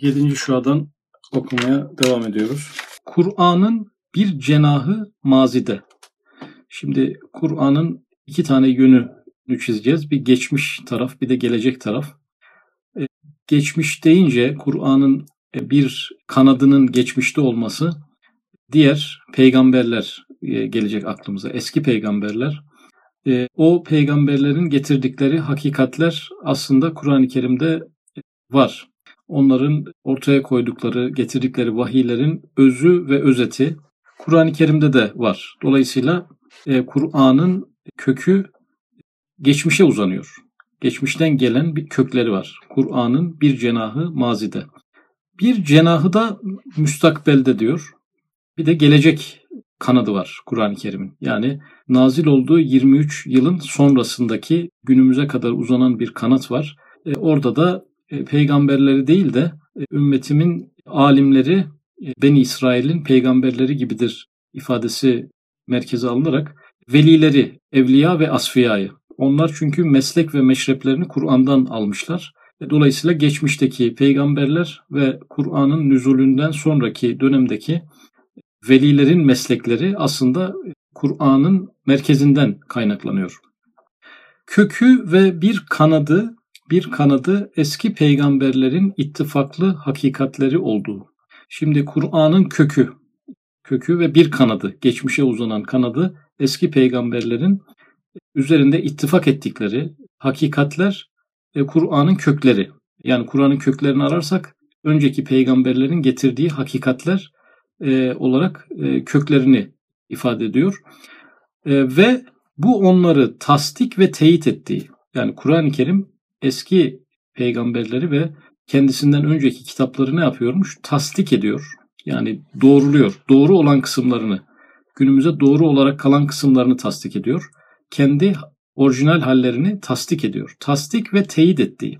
7. şuadan okumaya devam ediyoruz. Kur'an'ın bir cenahı mazide. Şimdi Kur'an'ın iki tane yönünü çizeceğiz. Bir geçmiş taraf bir de gelecek taraf. E, geçmiş deyince Kur'an'ın e, bir kanadının geçmişte olması diğer peygamberler e, gelecek aklımıza. Eski peygamberler. O peygamberlerin getirdikleri hakikatler aslında Kur'an-ı Kerim'de var onların ortaya koydukları, getirdikleri vahiylerin özü ve özeti Kur'an-ı Kerim'de de var. Dolayısıyla e, Kur'an'ın kökü geçmişe uzanıyor. Geçmişten gelen bir kökleri var. Kur'an'ın bir cenahı mazide. Bir cenahı da müstakbelde diyor. Bir de gelecek kanadı var Kur'an-ı Kerim'in. Yani nazil olduğu 23 yılın sonrasındaki günümüze kadar uzanan bir kanat var. E, orada da peygamberleri değil de e, ümmetimin alimleri e, Beni İsrail'in peygamberleri gibidir ifadesi merkeze alınarak velileri, evliya ve asfiyayı. Onlar çünkü meslek ve meşreplerini Kur'an'dan almışlar. Dolayısıyla geçmişteki peygamberler ve Kur'an'ın nüzulünden sonraki dönemdeki velilerin meslekleri aslında Kur'an'ın merkezinden kaynaklanıyor. Kökü ve bir kanadı bir kanadı eski peygamberlerin ittifaklı hakikatleri olduğu. Şimdi Kur'an'ın kökü, kökü ve bir kanadı, geçmişe uzanan kanadı eski peygamberlerin üzerinde ittifak ettikleri hakikatler ve Kur'an'ın kökleri. Yani Kur'an'ın köklerini ararsak önceki peygamberlerin getirdiği hakikatler e, olarak e, köklerini ifade ediyor. E, ve bu onları tasdik ve teyit ettiği. Yani Kur'an-ı Kerim eski peygamberleri ve kendisinden önceki kitapları ne yapıyormuş? Tasdik ediyor. Yani doğruluyor. Doğru olan kısımlarını, günümüze doğru olarak kalan kısımlarını tasdik ediyor. Kendi orijinal hallerini tasdik ediyor. Tasdik ve teyit ettiği.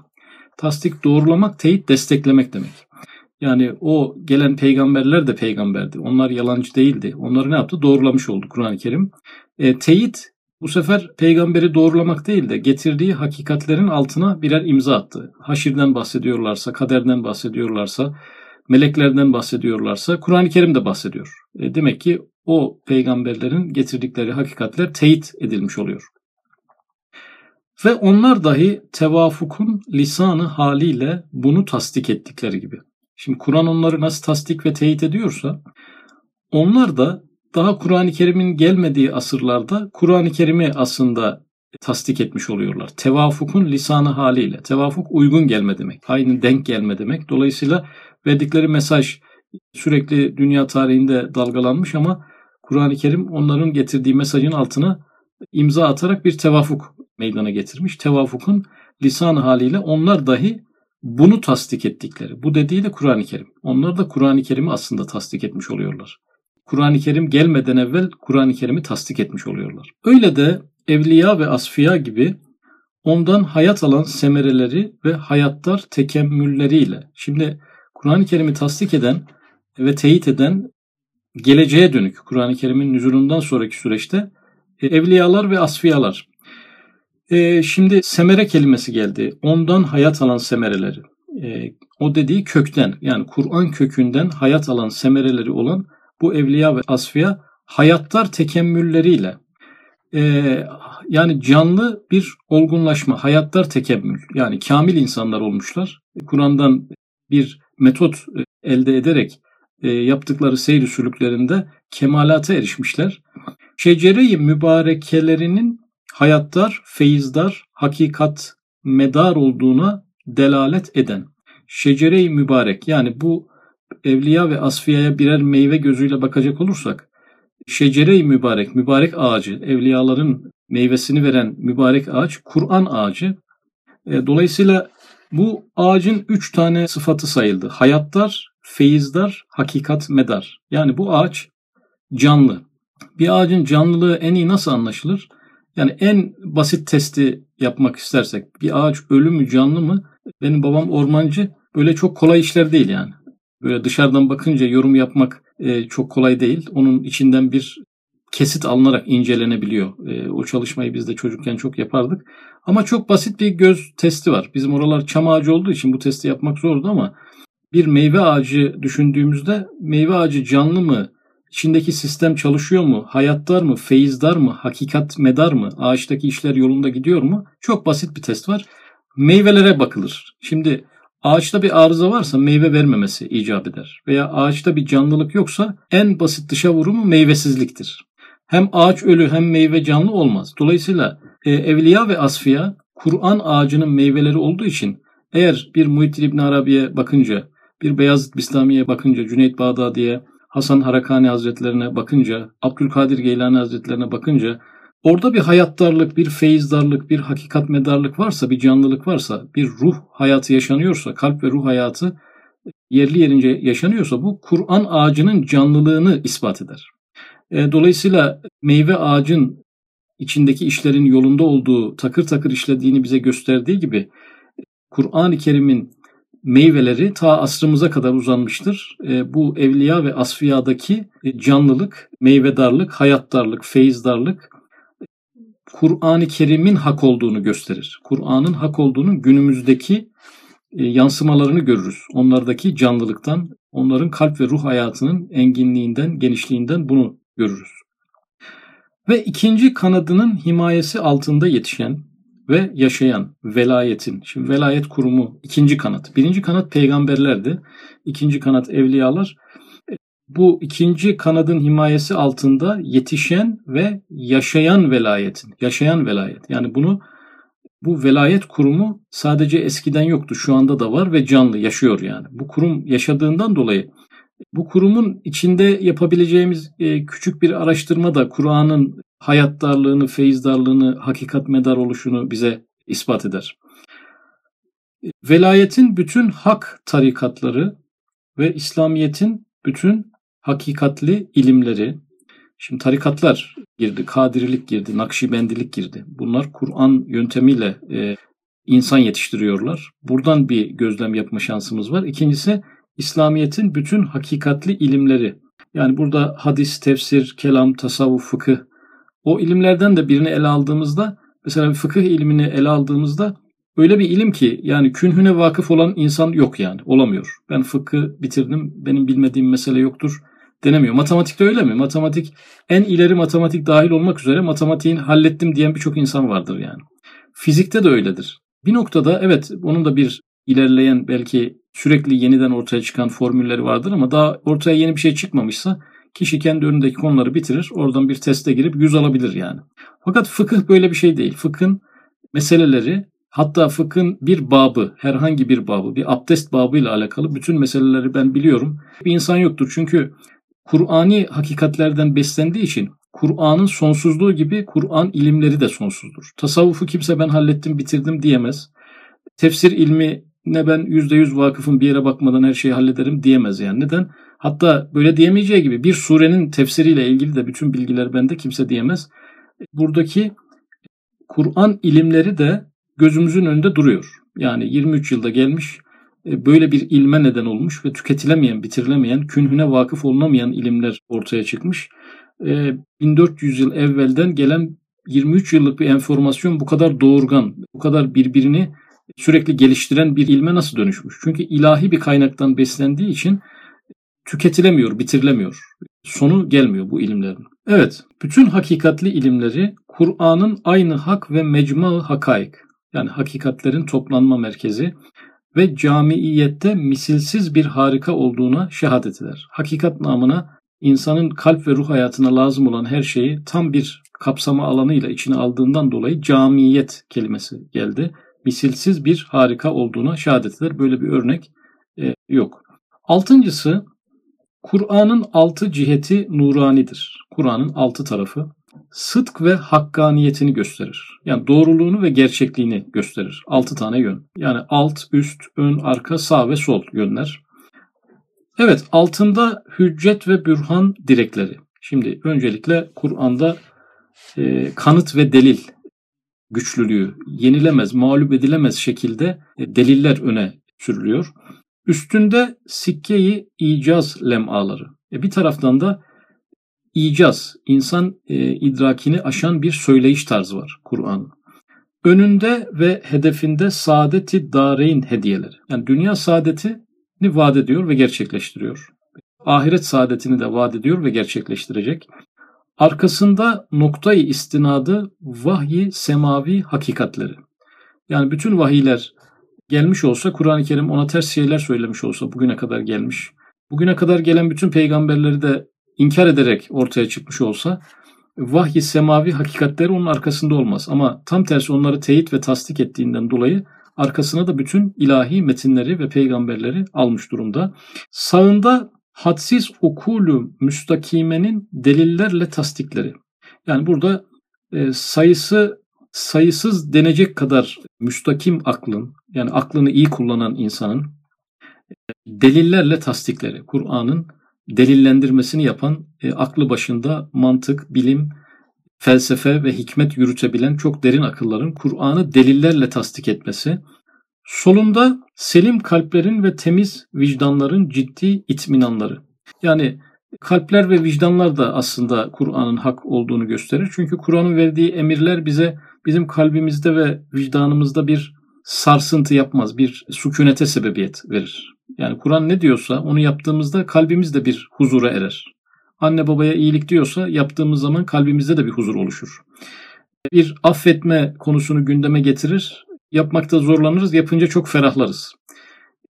Tasdik doğrulamak, teyit desteklemek demek. Yani o gelen peygamberler de peygamberdi. Onlar yalancı değildi. Onları ne yaptı? Doğrulamış oldu Kur'an-ı Kerim. E, teyit bu sefer peygamberi doğrulamak değil de getirdiği hakikatlerin altına birer imza attı. Haşirden bahsediyorlarsa, kaderden bahsediyorlarsa, meleklerden bahsediyorlarsa Kur'an-ı Kerim de bahsediyor. E demek ki o peygamberlerin getirdikleri hakikatler teyit edilmiş oluyor. Ve onlar dahi tevafukun lisanı haliyle bunu tasdik ettikleri gibi. Şimdi Kur'an onları nasıl tasdik ve teyit ediyorsa onlar da daha Kur'an-ı Kerim'in gelmediği asırlarda Kur'an-ı Kerim'i aslında tasdik etmiş oluyorlar. Tevafukun lisanı haliyle. Tevafuk uygun gelme demek. Aynı denk gelme demek. Dolayısıyla verdikleri mesaj sürekli dünya tarihinde dalgalanmış ama Kur'an-ı Kerim onların getirdiği mesajın altına imza atarak bir tevafuk meydana getirmiş. Tevafukun lisanı haliyle onlar dahi bunu tasdik ettikleri. Bu dediği de Kur'an-ı Kerim. Onlar da Kur'an-ı Kerim'i aslında tasdik etmiş oluyorlar. Kur'an-ı Kerim gelmeden evvel Kur'an-ı Kerim'i tasdik etmiş oluyorlar. Öyle de evliya ve asfiya gibi ondan hayat alan semereleri ve hayatlar tekemmülleriyle. Şimdi Kur'an-ı Kerim'i tasdik eden ve teyit eden geleceğe dönük Kur'an-ı Kerim'in nüzulundan sonraki süreçte e, evliyalar ve asfiyalar. E, şimdi semere kelimesi geldi. Ondan hayat alan semereleri. E, o dediği kökten yani Kur'an kökünden hayat alan semereleri olan bu evliya ve asfiya hayatlar tekemmülleriyle e, yani canlı bir olgunlaşma, hayatlar tekemmül yani kamil insanlar olmuşlar. Kur'an'dan bir metot e, elde ederek e, yaptıkları seyri sülüklerinde kemalata erişmişler. Şecere-i mübarekelerinin hayatlar, feyizler, hakikat, medar olduğuna delalet eden şecere-i mübarek yani bu evliya ve asfiyaya birer meyve gözüyle bakacak olursak şecere-i mübarek, mübarek ağacı, evliyaların meyvesini veren mübarek ağaç Kur'an ağacı. E, dolayısıyla bu ağacın üç tane sıfatı sayıldı. Hayatlar, feyizler, hakikat, medar. Yani bu ağaç canlı. Bir ağacın canlılığı en iyi nasıl anlaşılır? Yani en basit testi yapmak istersek bir ağaç ölü mü canlı mı? Benim babam ormancı. Böyle çok kolay işler değil yani böyle dışarıdan bakınca yorum yapmak e, çok kolay değil. Onun içinden bir kesit alınarak incelenebiliyor. E, o çalışmayı biz de çocukken çok yapardık. Ama çok basit bir göz testi var. Bizim oralar çam ağacı olduğu için bu testi yapmak zordu ama bir meyve ağacı düşündüğümüzde meyve ağacı canlı mı? İçindeki sistem çalışıyor mu? Hayattar mı? Feyizdar mı? Hakikat medar mı? Ağaçtaki işler yolunda gidiyor mu? Çok basit bir test var. Meyvelere bakılır. Şimdi ağaçta bir arıza varsa meyve vermemesi icap eder. Veya ağaçta bir canlılık yoksa en basit dışa vurumu meyvesizliktir. Hem ağaç ölü hem meyve canlı olmaz. Dolayısıyla e, evliya ve asfiya Kur'an ağacının meyveleri olduğu için eğer bir Muhittin İbn Arabi'ye bakınca, bir Beyazıt Bistami'ye bakınca, Cüneyt Bağdadi'ye, Hasan Harakani Hazretlerine bakınca, Abdülkadir Geylani Hazretlerine bakınca orada bir hayattarlık, bir feyizdarlık, bir hakikat medarlık varsa, bir canlılık varsa, bir ruh hayatı yaşanıyorsa, kalp ve ruh hayatı yerli yerince yaşanıyorsa bu Kur'an ağacının canlılığını ispat eder. E, dolayısıyla meyve ağacın içindeki işlerin yolunda olduğu, takır takır işlediğini bize gösterdiği gibi Kur'an-ı Kerim'in meyveleri ta asrımıza kadar uzanmıştır. E, bu evliya ve asfiyadaki e, canlılık, meyvedarlık, hayattarlık, feyizdarlık Kur'an-ı Kerim'in hak olduğunu gösterir. Kur'an'ın hak olduğunun günümüzdeki e, yansımalarını görürüz. Onlardaki canlılıktan, onların kalp ve ruh hayatının enginliğinden, genişliğinden bunu görürüz. Ve ikinci kanadının himayesi altında yetişen ve yaşayan velayetin. Şimdi velayet kurumu ikinci kanat. Birinci kanat peygamberlerdi. İkinci kanat evliyalar. Bu ikinci kanadın himayesi altında yetişen ve yaşayan velayetin. Yaşayan velayet. Yani bunu bu velayet kurumu sadece eskiden yoktu. Şu anda da var ve canlı yaşıyor yani. Bu kurum yaşadığından dolayı bu kurumun içinde yapabileceğimiz e, küçük bir araştırma da Kur'an'ın hayattarlığını, feyizdarlığını, hakikat medar oluşunu bize ispat eder. Velayetin bütün hak tarikatları ve İslamiyet'in bütün hakikatli ilimleri, şimdi tarikatlar girdi, kadirilik girdi, nakşibendilik girdi. Bunlar Kur'an yöntemiyle e, insan yetiştiriyorlar. Buradan bir gözlem yapma şansımız var. İkincisi İslamiyet'in bütün hakikatli ilimleri. Yani burada hadis, tefsir, kelam, tasavvuf, fıkıh o ilimlerden de birini ele aldığımızda mesela bir fıkıh ilmini ele aldığımızda öyle bir ilim ki yani künhüne vakıf olan insan yok yani olamıyor. Ben fıkı bitirdim benim bilmediğim mesele yoktur denemiyor. Matematikte öyle mi? Matematik en ileri matematik dahil olmak üzere matematiğin hallettim diyen birçok insan vardır yani. Fizikte de öyledir. Bir noktada evet onun da bir ilerleyen belki sürekli yeniden ortaya çıkan formülleri vardır ama daha ortaya yeni bir şey çıkmamışsa kişi kendi önündeki konuları bitirir. Oradan bir teste girip yüz alabilir yani. Fakat fıkıh böyle bir şey değil. Fıkhın meseleleri hatta fıkhın bir babı, herhangi bir babı, bir abdest babıyla alakalı bütün meseleleri ben biliyorum. Bir insan yoktur çünkü Kur'ani hakikatlerden beslendiği için Kur'an'ın sonsuzluğu gibi Kur'an ilimleri de sonsuzdur. Tasavvufu kimse ben hallettim, bitirdim diyemez. Tefsir ilmi ne ben yüzde yüz vakıfım bir yere bakmadan her şeyi hallederim diyemez yani. Neden? Hatta böyle diyemeyeceği gibi bir surenin tefsiriyle ilgili de bütün bilgiler bende kimse diyemez. Buradaki Kur'an ilimleri de gözümüzün önünde duruyor. Yani 23 yılda gelmiş böyle bir ilme neden olmuş ve tüketilemeyen, bitirilemeyen, künhüne vakıf olunamayan ilimler ortaya çıkmış. 1400 e, yıl evvelden gelen 23 yıllık bir enformasyon bu kadar doğurgan, bu kadar birbirini sürekli geliştiren bir ilme nasıl dönüşmüş? Çünkü ilahi bir kaynaktan beslendiği için tüketilemiyor, bitirilemiyor. Sonu gelmiyor bu ilimlerin. Evet, bütün hakikatli ilimleri Kur'an'ın aynı hak ve mecma hakaik yani hakikatlerin toplanma merkezi ve camiiyette misilsiz bir harika olduğuna şehadet eder. Hakikat namına insanın kalp ve ruh hayatına lazım olan her şeyi tam bir kapsama alanıyla içine aldığından dolayı camiyet kelimesi geldi. Misilsiz bir harika olduğuna şehadet eder. Böyle bir örnek e, yok. Altıncısı Kur'an'ın altı ciheti nuranidir. Kur'an'ın altı tarafı sıdk ve hakkaniyetini gösterir. Yani doğruluğunu ve gerçekliğini gösterir. Altı tane yön. Yani alt, üst, ön, arka, sağ ve sol yönler. Evet altında hüccet ve bürhan direkleri. Şimdi öncelikle Kur'an'da e, kanıt ve delil güçlülüğü yenilemez, mağlup edilemez şekilde e, deliller öne sürülüyor. Üstünde sikkeyi icaz lemaları. E bir taraftan da icaz, insan e, idrakini aşan bir söyleyiş tarzı var Kur'an. Önünde ve hedefinde saadeti dareyn hediyeleri. Yani dünya saadeti vaat ediyor ve gerçekleştiriyor. Ahiret saadetini de vaat ediyor ve gerçekleştirecek. Arkasında noktayı istinadı vahyi semavi hakikatleri. Yani bütün vahiyler gelmiş olsa Kur'an-ı Kerim ona ters şeyler söylemiş olsa bugüne kadar gelmiş. Bugüne kadar gelen bütün peygamberleri de inkar ederek ortaya çıkmış olsa vahyi semavi hakikatleri onun arkasında olmaz. Ama tam tersi onları teyit ve tasdik ettiğinden dolayı arkasına da bütün ilahi metinleri ve peygamberleri almış durumda. Sağında hadsiz okulu müstakimenin delillerle tasdikleri. Yani burada e, sayısı sayısız denecek kadar müstakim aklın yani aklını iyi kullanan insanın delillerle tasdikleri, Kur'an'ın delillendirmesini yapan e, aklı başında mantık, bilim, felsefe ve hikmet yürütebilen çok derin akılların Kur'an'ı delillerle tasdik etmesi, solunda selim kalplerin ve temiz vicdanların ciddi itminanları. Yani kalpler ve vicdanlar da aslında Kur'an'ın hak olduğunu gösterir. Çünkü Kur'an'ın verdiği emirler bize bizim kalbimizde ve vicdanımızda bir sarsıntı yapmaz, bir sükunete sebebiyet verir. Yani Kur'an ne diyorsa onu yaptığımızda kalbimiz de bir huzura erer. Anne babaya iyilik diyorsa yaptığımız zaman kalbimizde de bir huzur oluşur. Bir affetme konusunu gündeme getirir. Yapmakta zorlanırız, yapınca çok ferahlarız.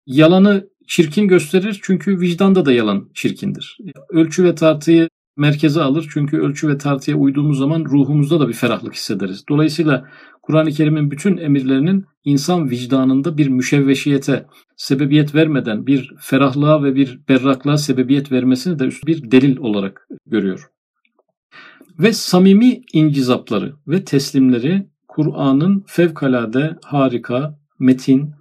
Yalanı çirkin gösterir çünkü vicdanda da yalan çirkindir. Ölçü ve tartıyı merkeze alır çünkü ölçü ve tartıya uyduğumuz zaman ruhumuzda da bir ferahlık hissederiz. Dolayısıyla Kur'an-ı Kerim'in bütün emirlerinin insan vicdanında bir müşevveşiyete sebebiyet vermeden bir ferahlığa ve bir berraklığa sebebiyet vermesini de üst bir delil olarak görüyor. Ve samimi incizapları ve teslimleri Kur'an'ın fevkalade harika, metin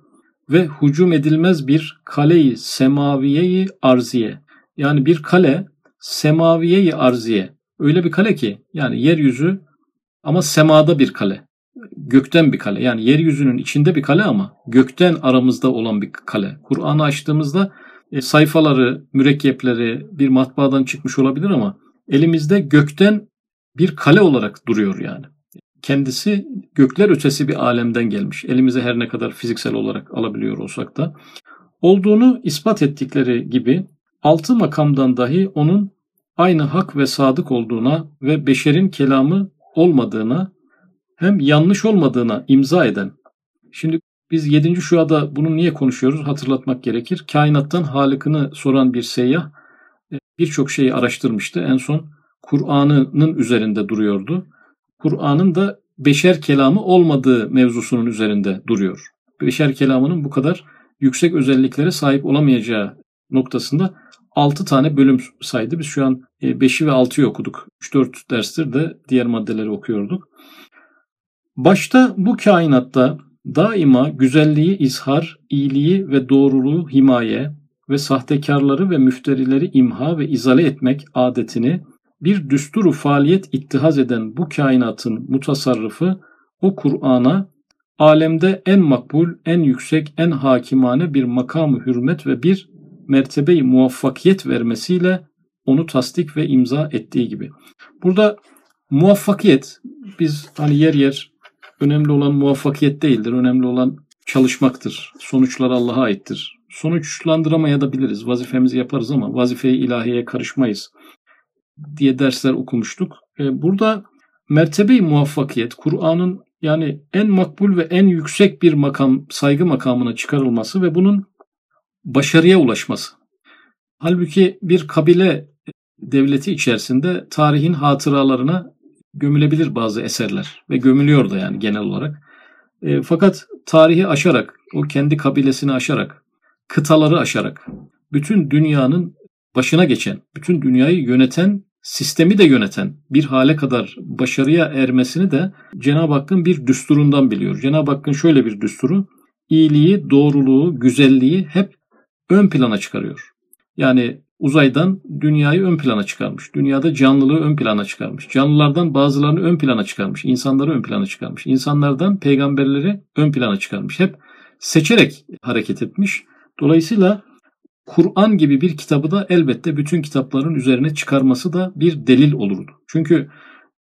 ve hücum edilmez bir kaleyi semaviyeyi arziye. Yani bir kale semaviyeyi arziye. Öyle bir kale ki yani yeryüzü ama semada bir kale gökten bir kale. Yani yeryüzünün içinde bir kale ama gökten aramızda olan bir kale. Kur'an'ı açtığımızda e, sayfaları, mürekkepleri bir matbaadan çıkmış olabilir ama elimizde gökten bir kale olarak duruyor yani. Kendisi gökler ötesi bir alemden gelmiş. Elimize her ne kadar fiziksel olarak alabiliyor olsak da. Olduğunu ispat ettikleri gibi altı makamdan dahi onun aynı hak ve sadık olduğuna ve beşerin kelamı olmadığına hem yanlış olmadığına imza eden. Şimdi biz 7. şuada bunu niye konuşuyoruz hatırlatmak gerekir. Kainattan Halık'ını soran bir seyyah e, birçok şeyi araştırmıştı. En son Kur'an'ın üzerinde duruyordu. Kur'an'ın da beşer kelamı olmadığı mevzusunun üzerinde duruyor. Beşer kelamının bu kadar yüksek özelliklere sahip olamayacağı noktasında 6 tane bölüm saydı. Biz şu an 5'i e, ve 6'yı okuduk. 3-4 derstir de diğer maddeleri okuyorduk. Başta bu kainatta daima güzelliği izhar, iyiliği ve doğruluğu himaye ve sahtekarları ve müfterileri imha ve izale etmek adetini bir düsturu faaliyet ittihaz eden bu kainatın mutasarrıfı o Kur'an'a alemde en makbul, en yüksek, en hakimane bir makamı hürmet ve bir mertebeyi muvaffakiyet vermesiyle onu tasdik ve imza ettiği gibi. Burada muvaffakiyet biz hani yer yer Önemli olan muvaffakiyet değildir. Önemli olan çalışmaktır. Sonuçlar Allah'a aittir. Sonuçlandıramaya da biliriz. Vazifemizi yaparız ama vazifeyi ilahiyeye karışmayız diye dersler okumuştuk. E, burada mertebe-i muvaffakiyet, Kur'an'ın yani en makbul ve en yüksek bir makam, saygı makamına çıkarılması ve bunun başarıya ulaşması. Halbuki bir kabile devleti içerisinde tarihin hatıralarına gömülebilir bazı eserler ve gömülüyor da yani genel olarak. E, fakat tarihi aşarak, o kendi kabilesini aşarak, kıtaları aşarak, bütün dünyanın başına geçen, bütün dünyayı yöneten, sistemi de yöneten bir hale kadar başarıya ermesini de Cenab-ı Hakk'ın bir düsturundan biliyor. Cenab-ı Hakk'ın şöyle bir düsturu, iyiliği, doğruluğu, güzelliği hep ön plana çıkarıyor. Yani uzaydan dünyayı ön plana çıkarmış. Dünyada canlılığı ön plana çıkarmış. Canlılardan bazılarını ön plana çıkarmış. İnsanları ön plana çıkarmış. İnsanlardan peygamberleri ön plana çıkarmış. Hep seçerek hareket etmiş. Dolayısıyla Kur'an gibi bir kitabı da elbette bütün kitapların üzerine çıkarması da bir delil olurdu. Çünkü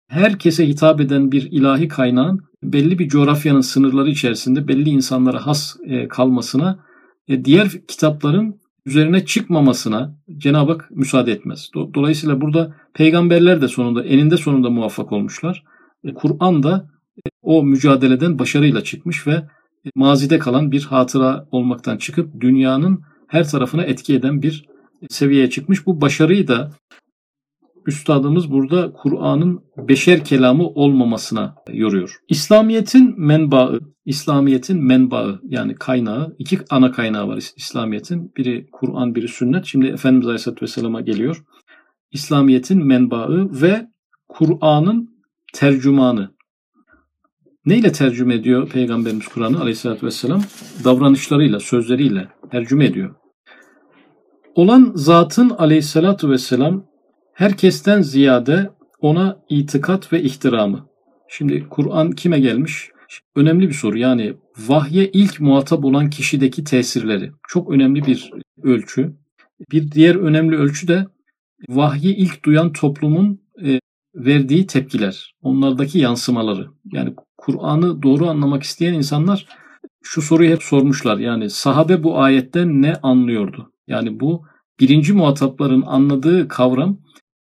herkese hitap eden bir ilahi kaynağın belli bir coğrafyanın sınırları içerisinde belli insanlara has e, kalmasına diğer kitapların üzerine çıkmamasına Cenab-ı Hak müsaade etmez. Dolayısıyla burada peygamberler de sonunda eninde sonunda muvaffak olmuşlar. E, Kur'an da e, o mücadeleden başarıyla çıkmış ve mazide kalan bir hatıra olmaktan çıkıp dünyanın her tarafına etki eden bir seviyeye çıkmış. Bu başarıyı da üstadımız burada Kur'an'ın beşer kelamı olmamasına yoruyor. İslamiyet'in menbaı, İslamiyet'in menbaı yani kaynağı, iki ana kaynağı var İslamiyet'in. Biri Kur'an, biri sünnet. Şimdi Efendimiz Aleyhisselatü Vesselam'a geliyor. İslamiyet'in menbaı ve Kur'an'ın tercümanı. Neyle tercüme ediyor Peygamberimiz Kur'an'ı Aleyhisselatü Vesselam? Davranışlarıyla, sözleriyle tercüme ediyor. Olan zatın Aleyhisselatü Vesselam herkesten ziyade ona itikat ve ihtiramı. Şimdi Kur'an kime gelmiş? Önemli bir soru. Yani vahye ilk muhatap olan kişideki tesirleri. Çok önemli bir ölçü. Bir diğer önemli ölçü de vahyi ilk duyan toplumun e, verdiği tepkiler. Onlardaki yansımaları. Yani Kur'an'ı doğru anlamak isteyen insanlar şu soruyu hep sormuşlar. Yani sahabe bu ayetten ne anlıyordu? Yani bu birinci muhatapların anladığı kavram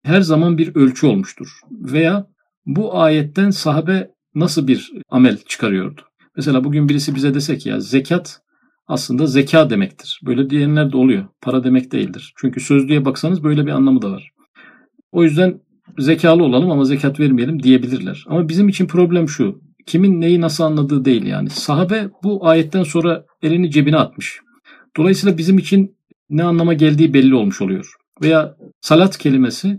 her zaman bir ölçü olmuştur. Veya bu ayetten sahabe nasıl bir amel çıkarıyordu? Mesela bugün birisi bize desek ya zekat aslında zeka demektir. Böyle diyenler de oluyor. Para demek değildir. Çünkü sözlüğe baksanız böyle bir anlamı da var. O yüzden zekalı olalım ama zekat vermeyelim diyebilirler. Ama bizim için problem şu. Kimin neyi nasıl anladığı değil yani. Sahabe bu ayetten sonra elini cebine atmış. Dolayısıyla bizim için ne anlama geldiği belli olmuş oluyor. Veya salat kelimesi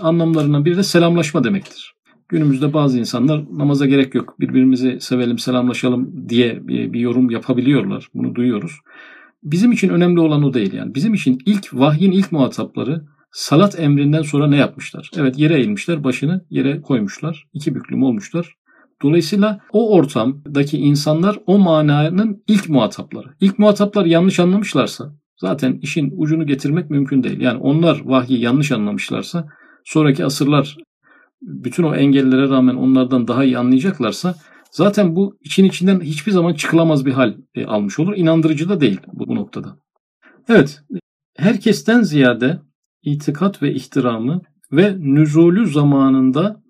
anlamlarından biri de selamlaşma demektir. Günümüzde bazı insanlar namaza gerek yok, birbirimizi sevelim, selamlaşalım diye bir, bir yorum yapabiliyorlar. Bunu duyuyoruz. Bizim için önemli olan o değil yani. Bizim için ilk vahyin ilk muhatapları salat emrinden sonra ne yapmışlar? Evet yere eğilmişler, başını yere koymuşlar. iki büklüm olmuşlar. Dolayısıyla o ortamdaki insanlar o mananın ilk muhatapları. İlk muhataplar yanlış anlamışlarsa zaten işin ucunu getirmek mümkün değil. Yani onlar vahyi yanlış anlamışlarsa sonraki asırlar bütün o engellere rağmen onlardan daha iyi anlayacaklarsa zaten bu için içinden hiçbir zaman çıkılamaz bir hal e, almış olur. İnandırıcı da değil bu, bu noktada. Evet, herkesten ziyade itikat ve ihtiramı ve nüzulü zamanında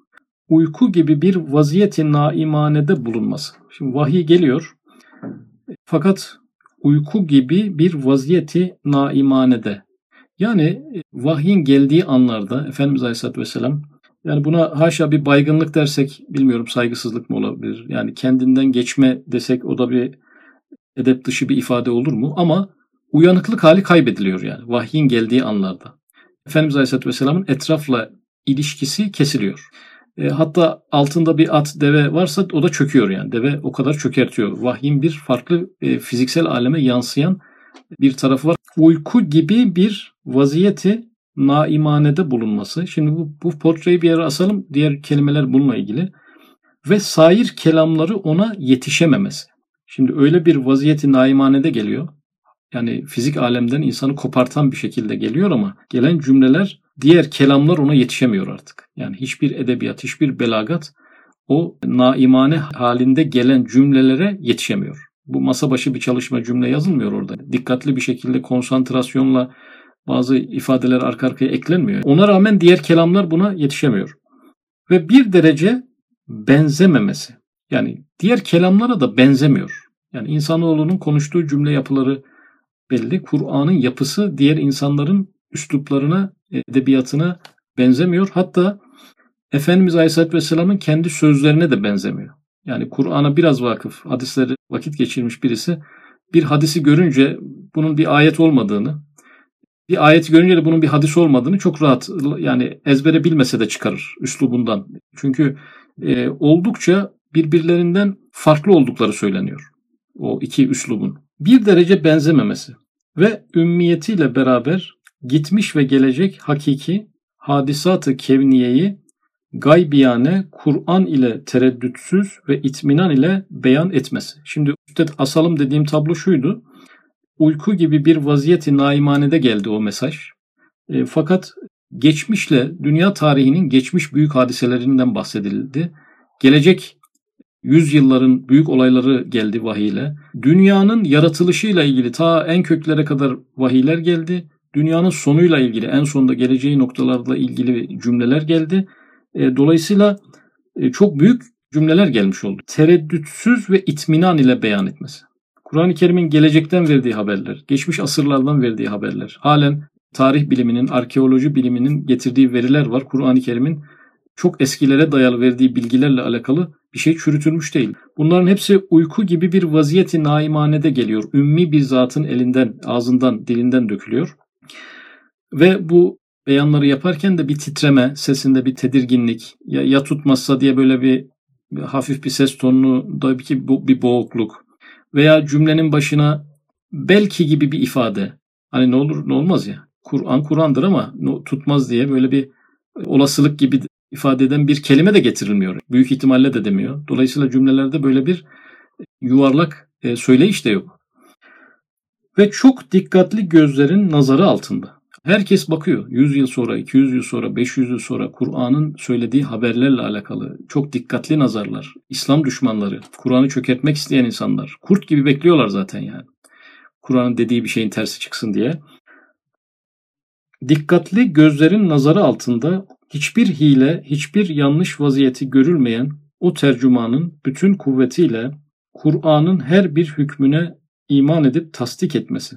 uyku gibi bir vaziyeti naimanede bulunması. Şimdi vahiy geliyor fakat uyku gibi bir vaziyeti naimanede yani e, vahyin geldiği anlarda Efendimiz Aleyhisselatü Vesselam yani buna haşa bir baygınlık dersek bilmiyorum saygısızlık mı olabilir? Yani kendinden geçme desek o da bir edep dışı bir ifade olur mu? Ama uyanıklık hali kaybediliyor yani vahyin geldiği anlarda. Efendimiz Aleyhisselatü Vesselam'ın etrafla ilişkisi kesiliyor. E, hatta altında bir at, deve varsa o da çöküyor yani. Deve o kadar çökertiyor. Vahyin bir farklı e, fiziksel aleme yansıyan bir tarafı var. Uyku gibi bir vaziyeti naimanede bulunması. Şimdi bu, bu portreyi bir yere asalım. Diğer kelimeler bununla ilgili. Ve sair kelamları ona yetişememesi. Şimdi öyle bir vaziyeti naimanede geliyor. Yani fizik alemden insanı kopartan bir şekilde geliyor ama gelen cümleler diğer kelamlar ona yetişemiyor artık. Yani hiçbir edebiyat, hiçbir belagat o naimane halinde gelen cümlelere yetişemiyor. Bu masa başı bir çalışma cümle yazılmıyor orada. Dikkatli bir şekilde konsantrasyonla bazı ifadeler arka arkaya eklenmiyor. Ona rağmen diğer kelamlar buna yetişemiyor. Ve bir derece benzememesi. Yani diğer kelamlara da benzemiyor. Yani insanoğlunun konuştuğu cümle yapıları belli. Kur'an'ın yapısı diğer insanların üsluplarına, edebiyatına benzemiyor. Hatta Efendimiz Aleyhisselatü Vesselam'ın kendi sözlerine de benzemiyor. Yani Kur'an'a biraz vakıf, hadisleri vakit geçirmiş birisi bir hadisi görünce bunun bir ayet olmadığını, bir ayet görünce de bunun bir hadis olmadığını çok rahat yani ezbere bilmese de çıkarır üslubundan. Çünkü e, oldukça birbirlerinden farklı oldukları söyleniyor. O iki üslubun. Bir derece benzememesi ve ümmiyetiyle beraber gitmiş ve gelecek hakiki hadisatı kevniyeyi gaybiyane Kur'an ile tereddütsüz ve itminan ile beyan etmesi. Şimdi üstet asalım dediğim tablo şuydu. Uyku gibi bir vaziyeti naimanede geldi o mesaj. E, fakat geçmişle dünya tarihinin geçmiş büyük hadiselerinden bahsedildi. Gelecek yüzyılların büyük olayları geldi vahiyle. Dünyanın yaratılışıyla ilgili ta en köklere kadar vahiyler geldi. Dünyanın sonuyla ilgili, en sonunda geleceği noktalarla ilgili cümleler geldi. E, dolayısıyla e, çok büyük cümleler gelmiş oldu. Tereddütsüz ve itminan ile beyan etmesi. Kur'an-ı Kerim'in gelecekten verdiği haberler, geçmiş asırlardan verdiği haberler, halen tarih biliminin, arkeoloji biliminin getirdiği veriler var. Kur'an-ı Kerim'in çok eskilere dayalı verdiği bilgilerle alakalı bir şey çürütülmüş değil. Bunların hepsi uyku gibi bir vaziyeti naimanede geliyor. Ümmi bir zatın elinden, ağzından, dilinden dökülüyor. Ve bu beyanları yaparken de bir titreme, sesinde bir tedirginlik, ya, ya tutmazsa diye böyle bir, bir hafif bir ses tonunu, da bu, bir boğukluk veya cümlenin başına belki gibi bir ifade. Hani ne olur ne olmaz ya. Kur'an Kur'an'dır ama tutmaz diye böyle bir olasılık gibi ifade eden bir kelime de getirilmiyor. Büyük ihtimalle de demiyor. Dolayısıyla cümlelerde böyle bir yuvarlak e, söyleyiş de yok. Ve çok dikkatli gözlerin nazarı altında. Herkes bakıyor. 100 yıl sonra, 200 yıl sonra, 500 yıl sonra Kur'an'ın söylediği haberlerle alakalı çok dikkatli nazarlar. İslam düşmanları, Kur'an'ı çökertmek isteyen insanlar. Kurt gibi bekliyorlar zaten yani. Kur'an'ın dediği bir şeyin tersi çıksın diye. Dikkatli gözlerin nazarı altında hiçbir hile, hiçbir yanlış vaziyeti görülmeyen o tercümanın bütün kuvvetiyle Kur'an'ın her bir hükmüne iman edip tasdik etmesi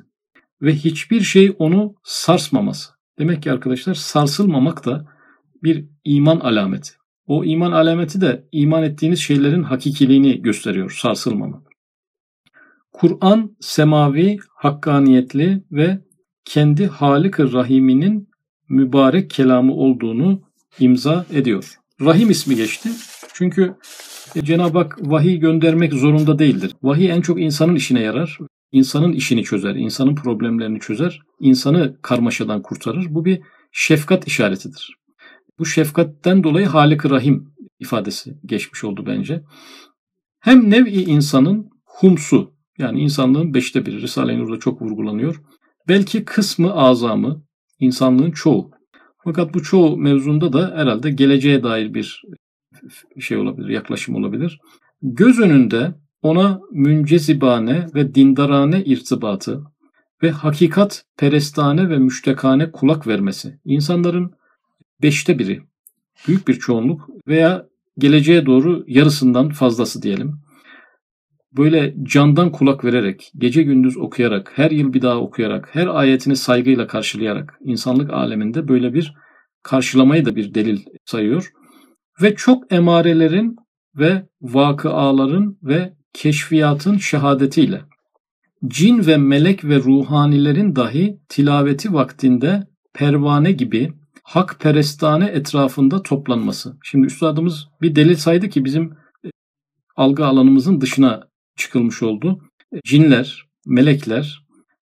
ve hiçbir şey onu sarsmaması. Demek ki arkadaşlar sarsılmamak da bir iman alameti. O iman alameti de iman ettiğiniz şeylerin hakikiliğini gösteriyor, sarsılmamak. Kur'an semavi, hakkaniyetli ve kendi Halik-i Rahim'inin mübarek kelamı olduğunu imza ediyor. Rahim ismi geçti. Çünkü Cenab-ı Hak vahiy göndermek zorunda değildir. Vahiy en çok insanın işine yarar. İnsanın işini çözer, insanın problemlerini çözer, insanı karmaşadan kurtarır. Bu bir şefkat işaretidir. Bu şefkatten dolayı Halik-i Rahim ifadesi geçmiş oldu bence. Hem nevi insanın humsu yani insanlığın beşte biri Risale-i Nur'da çok vurgulanıyor. Belki kısmı azamı insanlığın çoğu. Fakat bu çoğu mevzunda da herhalde geleceğe dair bir şey olabilir, yaklaşım olabilir. Göz önünde ona müncezibane ve dindarane irtibatı ve hakikat perestane ve müştekane kulak vermesi. İnsanların beşte biri, büyük bir çoğunluk veya geleceğe doğru yarısından fazlası diyelim. Böyle candan kulak vererek, gece gündüz okuyarak, her yıl bir daha okuyarak, her ayetini saygıyla karşılayarak insanlık aleminde böyle bir karşılamayı da bir delil sayıyor. Ve çok emarelerin ve vakıaların ve keşfiyatın şehadetiyle cin ve melek ve ruhanilerin dahi tilaveti vaktinde pervane gibi hak perestane etrafında toplanması. Şimdi üstadımız bir delil saydı ki bizim e, algı alanımızın dışına çıkılmış oldu. Cinler, melekler,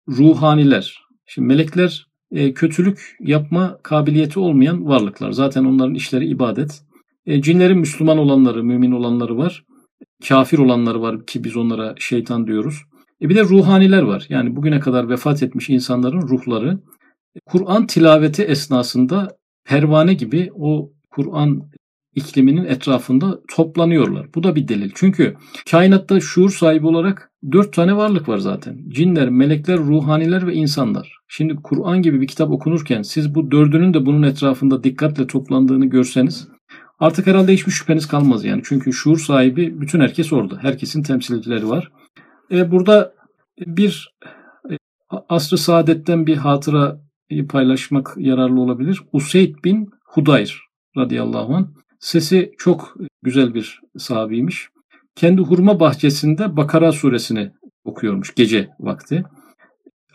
ruhaniler. Şimdi melekler e, kötülük yapma kabiliyeti olmayan varlıklar. Zaten onların işleri ibadet. E, cinlerin Müslüman olanları, mümin olanları var kafir olanları var ki biz onlara şeytan diyoruz. E bir de ruhaniler var. Yani bugüne kadar vefat etmiş insanların ruhları Kur'an tilaveti esnasında pervane gibi o Kur'an ikliminin etrafında toplanıyorlar. Bu da bir delil. Çünkü kainatta şuur sahibi olarak dört tane varlık var zaten. Cinler, melekler, ruhaniler ve insanlar. Şimdi Kur'an gibi bir kitap okunurken siz bu dördünün de bunun etrafında dikkatle toplandığını görseniz Artık herhalde hiçbir şüpheniz kalmaz yani. Çünkü şuur sahibi bütün herkes orada. Herkesin temsilcileri var. E, burada bir e, asr-ı saadetten bir hatıra paylaşmak yararlı olabilir. Useyd bin Hudayr radıyallahu anh. Sesi çok güzel bir sahabiymiş. Kendi hurma bahçesinde Bakara suresini okuyormuş gece vakti.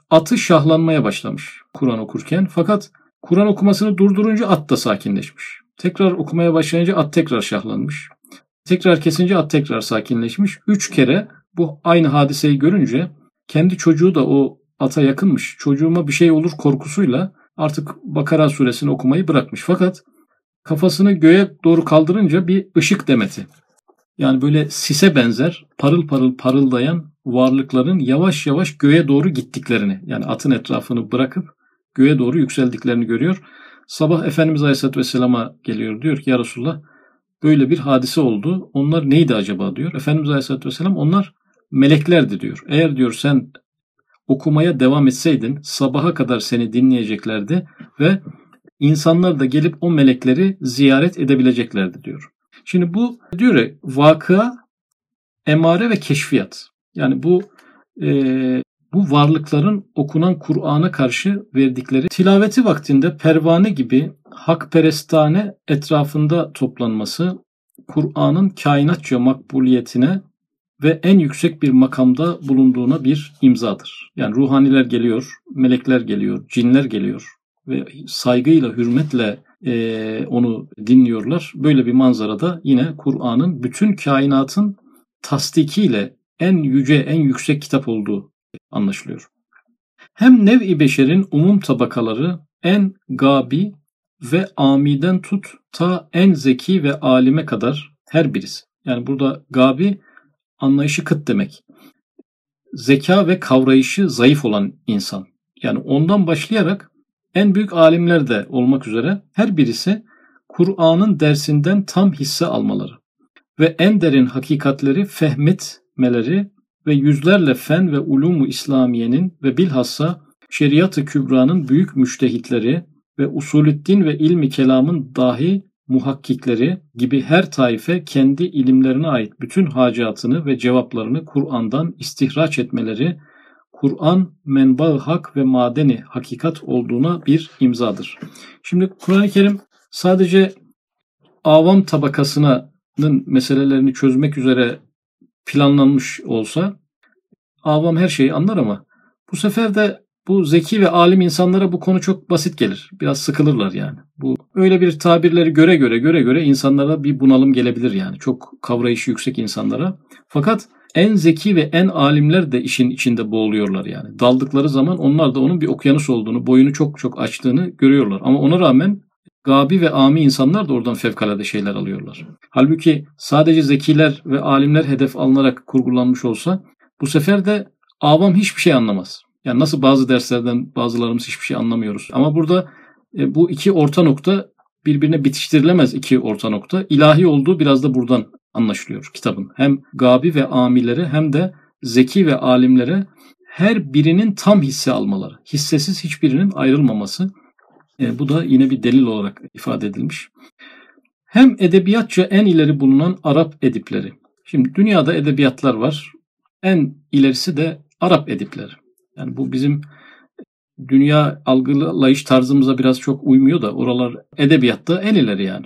Atı şahlanmaya başlamış Kur'an okurken. Fakat Kur'an okumasını durdurunca at da sakinleşmiş. Tekrar okumaya başlayınca at tekrar şahlanmış. Tekrar kesince at tekrar sakinleşmiş. Üç kere bu aynı hadiseyi görünce kendi çocuğu da o ata yakınmış. Çocuğuma bir şey olur korkusuyla artık Bakara suresini okumayı bırakmış. Fakat kafasını göğe doğru kaldırınca bir ışık demeti. Yani böyle sise benzer parıl parıl parıldayan varlıkların yavaş yavaş göğe doğru gittiklerini yani atın etrafını bırakıp göğe doğru yükseldiklerini görüyor. Sabah Efendimiz Aleyhisselatü Vesselam'a geliyor. Diyor ki ya Resulullah böyle bir hadise oldu. Onlar neydi acaba diyor. Efendimiz Aleyhisselatü Vesselam onlar meleklerdi diyor. Eğer diyor sen okumaya devam etseydin sabaha kadar seni dinleyeceklerdi ve insanlar da gelip o melekleri ziyaret edebileceklerdi diyor. Şimdi bu diyor ya vakıa, emare ve keşfiyat. Yani bu e, bu varlıkların okunan Kur'an'a karşı verdikleri tilaveti vaktinde pervane gibi hakperestane etrafında toplanması Kur'an'ın kainatça makbuliyetine ve en yüksek bir makamda bulunduğuna bir imzadır. Yani ruhaniler geliyor, melekler geliyor, cinler geliyor ve saygıyla, hürmetle e, onu dinliyorlar. Böyle bir manzarada yine Kur'an'ın bütün kainatın tasdikiyle en yüce, en yüksek kitap olduğu anlaşılıyor. Hem nev-i beşerin umum tabakaları en gabi ve amiden tut ta en zeki ve alime kadar her birisi. Yani burada gabi anlayışı kıt demek. Zeka ve kavrayışı zayıf olan insan. Yani ondan başlayarak en büyük alimler de olmak üzere her birisi Kur'an'ın dersinden tam hisse almaları ve en derin hakikatleri fehmetmeleri ve yüzlerle fen ve ulumu İslamiyenin ve bilhassa şeriat-ı kübranın büyük müştehitleri ve usulüddin ve ilmi kelamın dahi muhakkikleri gibi her taife kendi ilimlerine ait bütün hacatını ve cevaplarını Kur'an'dan istihraç etmeleri Kur'an menba hak ve madeni hakikat olduğuna bir imzadır. Şimdi Kur'an-ı Kerim sadece avam tabakasının meselelerini çözmek üzere planlanmış olsa avam her şeyi anlar ama bu sefer de bu zeki ve alim insanlara bu konu çok basit gelir. Biraz sıkılırlar yani. Bu öyle bir tabirleri göre göre göre göre insanlara bir bunalım gelebilir yani. Çok kavrayışı yüksek insanlara. Fakat en zeki ve en alimler de işin içinde boğuluyorlar yani. Daldıkları zaman onlar da onun bir okyanus olduğunu, boyunu çok çok açtığını görüyorlar. Ama ona rağmen gabi ve ami insanlar da oradan fevkalade şeyler alıyorlar. Halbuki sadece zekiler ve alimler hedef alınarak kurgulanmış olsa bu sefer de avam hiçbir şey anlamaz. Yani nasıl bazı derslerden bazılarımız hiçbir şey anlamıyoruz. Ama burada e, bu iki orta nokta birbirine bitiştirilemez iki orta nokta. İlahi olduğu biraz da buradan anlaşılıyor kitabın. Hem gabi ve amilere hem de zeki ve alimlere her birinin tam hisse almaları. Hissesiz hiçbirinin ayrılmaması. E, bu da yine bir delil olarak ifade edilmiş. Hem edebiyatça en ileri bulunan Arap edipleri. Şimdi dünyada edebiyatlar var. En ilerisi de Arap edipleri. Yani bu bizim dünya algılayış tarzımıza biraz çok uymuyor da oralar edebiyatta en ileri yani.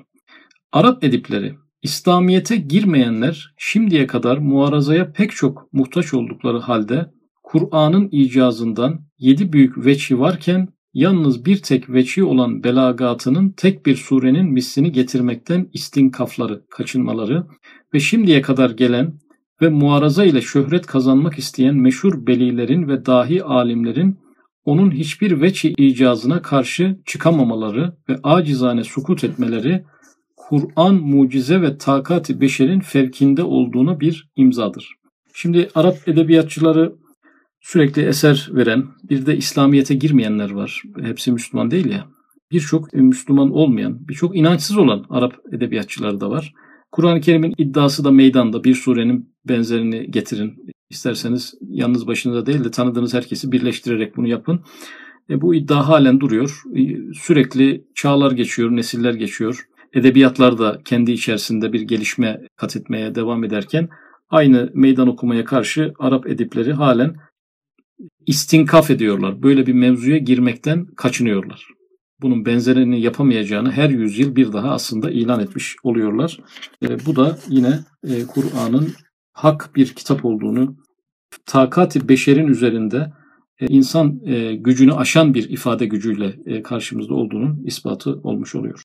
Arap edipleri İslamiyete girmeyenler şimdiye kadar muarazaya pek çok muhtaç oldukları halde Kur'an'ın icazından yedi büyük veçi varken yalnız bir tek veçi olan belagatının tek bir surenin mislini getirmekten istinkafları, kaçınmaları ve şimdiye kadar gelen ve muaraza ile şöhret kazanmak isteyen meşhur belilerin ve dahi alimlerin onun hiçbir veçi icazına karşı çıkamamaları ve acizane sukut etmeleri Kur'an mucize ve takati beşerin fevkinde olduğuna bir imzadır. Şimdi Arap edebiyatçıları sürekli eser veren, bir de İslamiyet'e girmeyenler var. Hepsi Müslüman değil ya. Birçok Müslüman olmayan, birçok inançsız olan Arap edebiyatçıları da var. Kur'an-ı Kerim'in iddiası da meydanda. Bir surenin benzerini getirin. İsterseniz yalnız başınıza değil de tanıdığınız herkesi birleştirerek bunu yapın. E, bu iddia halen duruyor. E, sürekli çağlar geçiyor, nesiller geçiyor. Edebiyatlar da kendi içerisinde bir gelişme kat etmeye devam ederken aynı meydan okumaya karşı Arap edipleri halen istinkaf ediyorlar. Böyle bir mevzuya girmekten kaçınıyorlar. Bunun benzerini yapamayacağını her yüzyıl bir daha aslında ilan etmiş oluyorlar. E, bu da yine e, Kur'an'ın hak bir kitap olduğunu, takati beşerin üzerinde e, insan e, gücünü aşan bir ifade gücüyle e, karşımızda olduğunun ispatı olmuş oluyor.